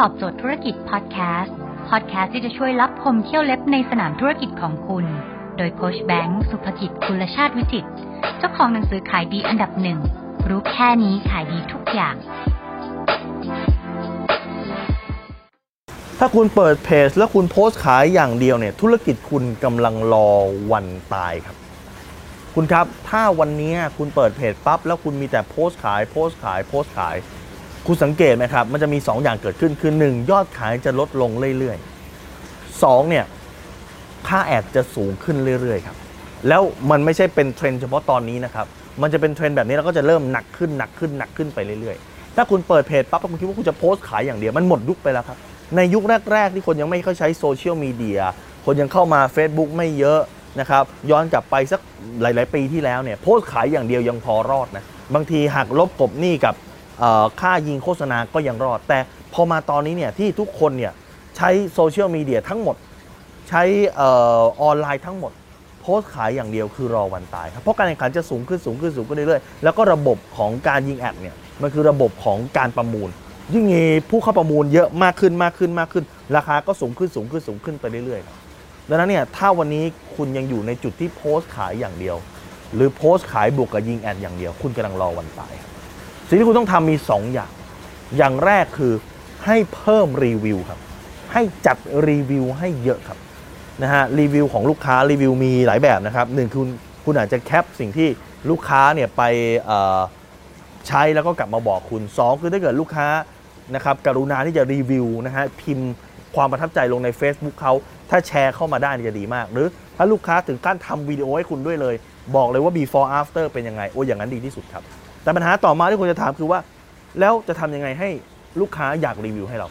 ตอบโจทย์ธุรกิจพอดแคสต์พอดแคสต์ที่จะช่วยรับพมเที่ยวเล็บในสนามธุรกิจของคุณ โดยโคชแบงค์สุภกิจคุณชาติวิจิตเจ้าของหนังสือขายดีอันดับหนึ่งรู้แค่นี้ขายดีทุกอย่าง ถ้าคุณเปิดเพจแล้วคุณโพสต์ขายอย่างเดียวเนี่ยธุรกิจคุณกำลังรอวันตายครับ คุณครับถ้าวันนี้คุณเปิดเพจปั๊บแล้วคุณมีแต่โพสต์ขายโพสต์ขายโพสต์ขาย คุณสังเกตไหมครับ มันจะมี 2 อย่างเกิดขึ้นคือ 1 ยอดขายจะลดลงเรื่อยๆ2เนี่ยค่า ad จะสูงขึ้นเรื่อยๆครับแล้วมันไม่ใช่เป็นเทรนด์เฉพาะตอนนี้นะครับมันจะเป็นเทรนด์แบบนี้แล้วก็จะเริ่มหนักขึ้นหนักขึ้นหนักขึ้นไปเรื่อยๆ ถ้าคุณเปิดเพจปั๊บแล้วคุณคิดว่าคุณจะโพสต์ขายอย่างเดียวมันหมดยุคไปแล้วครับ ในยุคแรก ๆ ที่คนยังไม่เข้าใช้โซเชียลมีเดียคนยังเข้ามา Facebook ไม่เยอะนะครับย้อนกลับไปสักหลาย ๆ ปีที่แล้วเนี่ยโพสต์ขายอย่างเดียวยังพอรอดนะบางทีหักลบกบหนี้กับ ค่ายิงโฆษณาก็ยังรอด แต่พอมาตอนนี้เนี่ยที่ทุกคนเนี่ยใช้โซเชียลมีเดียทั้งหมด ใช้ออออนไลน์ทั้งหมด โพสต์ขายอย่างเดียวคือรอวันตายครับเพราะการแข่งขันจะสูงขึ้นสูงขึ้นสูงขึ้นเรื่อยๆแล้วก็ระบบของการยิง ad เนี่ยมันคือระบบของการประมูล ยิ่งมีผู้เข้าประมูลเยอะมากขึ้นมากขึ้นมากขึ้น ราคาก็สูงขึ้นสูงขึ้นสูงขึ้นไปเรื่อยๆครับดังนั้นเนี่ยถ้าวันนี้คุณยังอยู่ในจุดที่โพสต์ขายอย่างเดียว หรือโพสต์ขายบวกกับยิงแอดอย่างเดียว คุณกำลังรอวันตายครับ สิ่งที่คุณต้องทำมี 2 อย่าง อย่างแรกคือให้เพิ่มรีวิวครับ ให้จัดรีวิวให้เยอะครับนะฮะรีวิวของลูกค้ารีวิวมีหลายแบบนะครับหนึ่งคุณคุณอาจจะแคปสิ่งที่ลูกค้าเนี่ยไปใช้แล้วก็กลับมาบอกคุณ 2 คือถ้าเกิดลูกค้านะครับกรุณาที่จะรีวิวนะฮะพิมพ์ความประทับใจลงใน Facebook เขาถ้าแชร์เข้ามาได้จะดีมาก หรือถ้าลูกค้าถึงขั้นทำวิดีโอให้คุณด้วยเลย บอกเลยว่า before after เป็นยังไง โอ้อย่างนั้นดีที่สุดครับ แต่ปัญหาต่อมาที่คุณจะถามคือว่า แล้วจะทำยังไงให้ลูกค้าอยากรีวิวให้เรา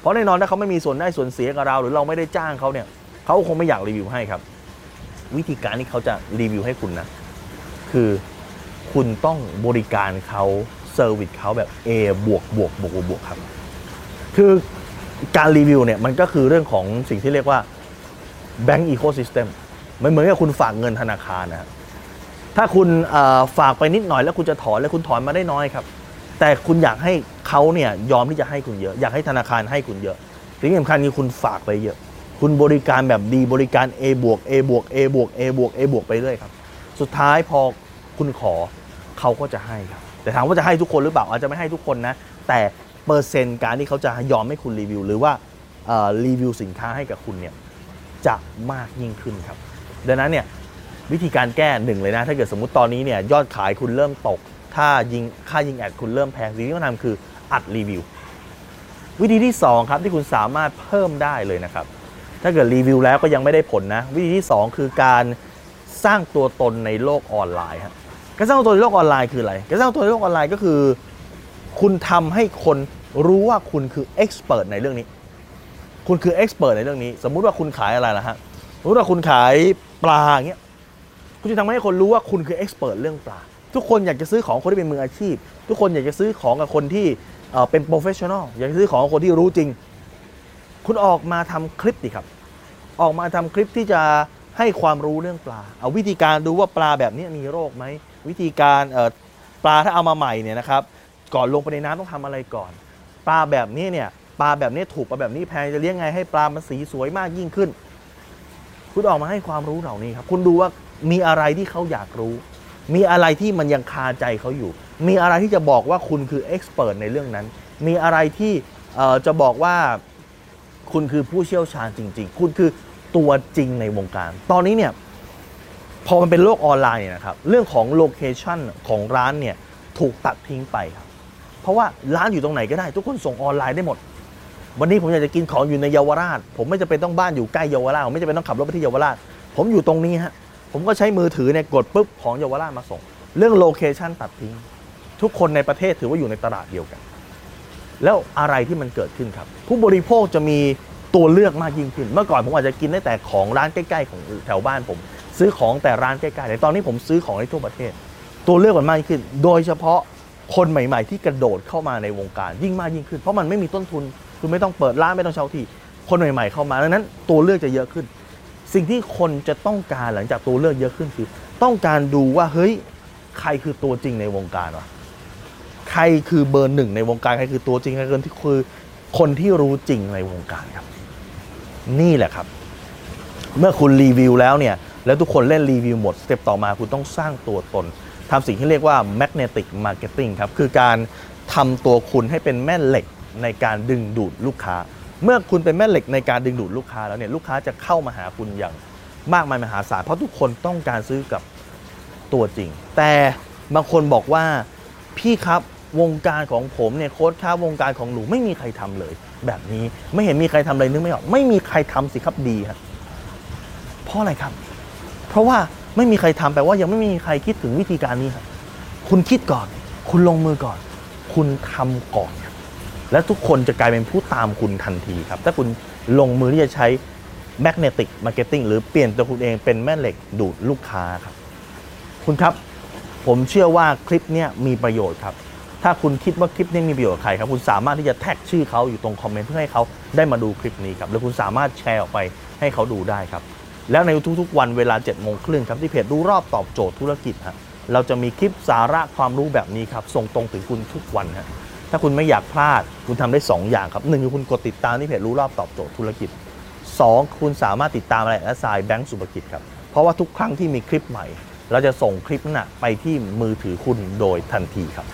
เพราะแน่นอนถ้าเขาไม่มีส่วนได้ส่วนเสียกับเรา หรือเราไม่ได้จ้างเขาเนี่ยเขาคงไม่อยากรีวิวให้ครับ วิธีการที่เขาจะรีวิวให้คุณนะ คือคุณต้องบริการเขา service เขาแบบ A บวกบวกบวกบวกบวกครับ คือการรีวิวเนี่ยมันก็คือเรื่องของสิ่งที่เรียกว่า Bank Ecosystem มันเหมือนกับคุณฝากเงินธนาคารนะฮะ ถ้าคุณฝากไปนิดหน่อยแล้วคุณจะถอนแล้วคุณถอนมาได้น้อยครับ แต่คุณอยากให้เขาเนี่ยยอมที่จะให้คุณเยอะ อยากให้ธนาคารให้คุณเยอะสิ่งสำคัญคือคุณฝากไปเยอะ คุณบริการแบบดีบริการ A บวก A บวก A บวก A บวก A บวกไปเรื่อยครับ สุดท้ายพอคุณขอเขาก็จะให้ครับ แต่ถามว่าจะให้ทุกคนหรือเปล่าอาจจะไม่ให้ทุกคนนะ แต่เปอร์เซ็นต์การที่เขาจะยอมให้คุณรีวิว หรือว่ารีวิวสินค้าให้กับคุณเนี่ยจะมากยิ่งขึ้นครับ ดังนั้นเนี่ย วิธีการแก้หนึ่งเลยนะ ถ้าเกิดสมมุติตอนนี้เนี่ยยอดขายคุณเริ่มตก ถ้ายิงค่ายิงแอดคุณเริ่มแพงสิ่งที่ต้องทำคืออัดรีวิว วิธีที่ 2 ครับที่คุณสามารถเพิ่มได้เลยนะครับ ถ้าเกิดรีวิวแล้วก็ยังไม่ได้ผลนะ วิธีที่ 2 คือการสร้างตัวตนในโลกออนไลน์ครับการสร้างตัวตนในโลกออนไลน์คืออะไรการสร้างตัวตนในโลกออนไลน์ก็คือ คุณทำให้คนรู้ว่าคุณคือ expert ในเรื่องนี้ คุณคือ expert ในเรื่องนี้ สมมุติว่าคุณขายอะไรล่ะฮะสมมติว่าคุณขายปลาอย่างเงี้ย คุณจะทำให้คนรู้ว่าคุณคือ expert เรื่องปลา ทุกคนอยากจะซื้อของคนที่เป็นมืออาชีพ ทุกคนอยากจะซื้อของกับคนที่เป็น professional อยากจะซื้อของกับคนที่รู้จริง คุณออกมาทำคลิปดิครับ ออกมาทำคลิปที่จะให้ความรู้เรื่องปลา เอาวิธีการดูว่าปลาแบบนี้มีโรคไหม วิธีการปลาถ้าเอามาใหม่เนี่ยนะครับ ก่อนลงไปในน้ำต้องทำอะไรก่อน ปลาแบบนี้เนี่ยปลาแบบนี้ถูกปลาแบบนี้แพงจะเลี้ยงไงให้ปลามันสีสวยมากยิ่งขึ้น คุณออกมาให้ความรู้เหล่านี้ครับ คุณดูว่า มีอะไรที่เขาอยากรู้ มีอะไรที่มันยังคาใจเขาอยู่ มีอะไรที่จะบอกว่าคุณคือเอ็กซ์เพรสในเรื่องนั้น มีอะไรที่จะบอกว่าคุณคือผู้เชี่ยวชาญจริง ๆ คุณคือตัวจริงในวงการ ตอนนี้เนี่ยพอมันเป็นโลกออนไลน์เนี่ยนะครับเรื่องของ location ของร้านเนี่ยถูกตัดทิ้งไปครับเพราะว่าร้านอยู่ตรงไหนก็ได้ ทุกคนส่งออนไลน์ได้หมด วันนี้ผมอยากจะกินของอยู่ในเยาวราช ผมไม่จำเป็นต้องบ้านอยู่ใกล้เยาวราชผมไม่จำเป็นต้องขับรถไปที่เยาวราช ผมอยู่ตรงนี้ฮะ ผมก็ใช้มือถือเนี่ยกดปุ๊บของเยาวราชมาส่ง เรื่อง location ตัดทิ้ง ทุกคนในประเทศถือว่าอยู่ในตลาดเดียวกัน แล้วอะไรที่มันเกิดขึ้นครับ ผู้บริโภคจะมีตัวเลือกมากยิ่งขึ้น เมื่อก่อนผมอาจจะกินได้แต่ของร้านใกล้ๆของแถวบ้านผม ซื้อของแต่ร้านใกล้ๆแต่ตอนนี้ผมซื้อของได้ทั่วประเทศ ตัวเลือกมันมากขึ้น โดยเฉพาะคนใหม่ ๆ ที่กระโดดเข้ามาในวงการยิ่งมากยิ่งขึ้น เพราะมันไม่มีต้นทุน คุณไม่ต้องเปิดร้านไม่ต้องเช่าที่ คนใหม่ ๆ เข้ามาดังนั้นตัวเลือกจะเยอะขึ้น สิ่งที่คนจะต้องการหลังจากตัวเลือกเยอะขึ้นคือ ต้องการดูว่าเฮ้ยใครคือตัวจริงในวงการวะใครคือเบอร์หนึ่งในวงการใครคือตัวจริงใครคือที่คือคนที่รู้จริงในวงการครับ นี่แหละครับ เมื่อคุณรีวิวแล้วเนี่ย แล้วทุกคนเล่นรีวิวหมดสเต็ปต่อมาคุณต้องสร้างตัวตนทำสิ่งที่เรียกว่า magnetic marketing ครับ คือการทำตัวคุณให้เป็นแม่เหล็กในการดึงดูดลูกค้า เมื่อคุณเป็นแม่เหล็กในการดึงดูดลูกค้าแล้วเนี่ยลูกค้าจะเข้ามาหาคุณอย่างมากมายมหาศาลเพราะทุกคนต้องการซื้อกับตัวจริง แต่บางคนบอกว่าพี่ครับวงการของผมเนี่ยโค้ชครับวงการของหนูไม่มีใครทำเลย แบบนี้ไม่เห็นมีใครทำเลยนึกไม่ออกไม่มีใครทำสิครับดีครับเพราะอะไรครับ เพราะว่าไม่มีใครทำแปลว่ายังไม่มีใครคิดถึงวิธีการนี้ครับคุณคิดก่อน คุณลงมือก่อน คุณทำก่อนครับ และทุกคนจะกลายเป็นผู้ตามคุณทันทีครับ ถ้าคุณลงมือที่จะใช้ magnetic marketing หรือเปลี่ยนตัวคุณเองเป็นแม่เหล็กดูดลูกค้าครับ คุณครับ ผมเชื่อว่าคลิปนี้มีประโยชน์ครับ ถ้าคุณคิดว่าคลิปนี้มีประโยชน์ใครครับ คุณสามารถที่จะแท็กชื่อเขาอยู่ตรงคอมเมนต์เพื่อให้เขาได้มาดูคลิปนี้ครับ แล้วคุณสามารถแชร์ออกไปให้เขาดูได้ครับ แล้วในทุกๆ วันเวลา7จ็ดโมงครึ่งครับที่เพจรู้รอบตอบโจทย์ธุรกิจฮะเราจะมีคลิปสาระความรู้แบบนี้ครับส่งตรงถึงคุณทุกวันฮะ ถ้าคุณไม่อยากพลาดคุณทำได้ 2 อย่างครับหนึ่งคือคุณกดติดตามที่เพจรู้รอบตอบโจทย์ธุรกิจ 2 คุณสามารถติดตามอะไรและสายแบงก์สุภกิจครับ เพราะว่าทุกครั้งที่มีคลิปใหม่ เราจะส่งคลิปน่ะไปที่มือถือคุณโดยทันทีครับ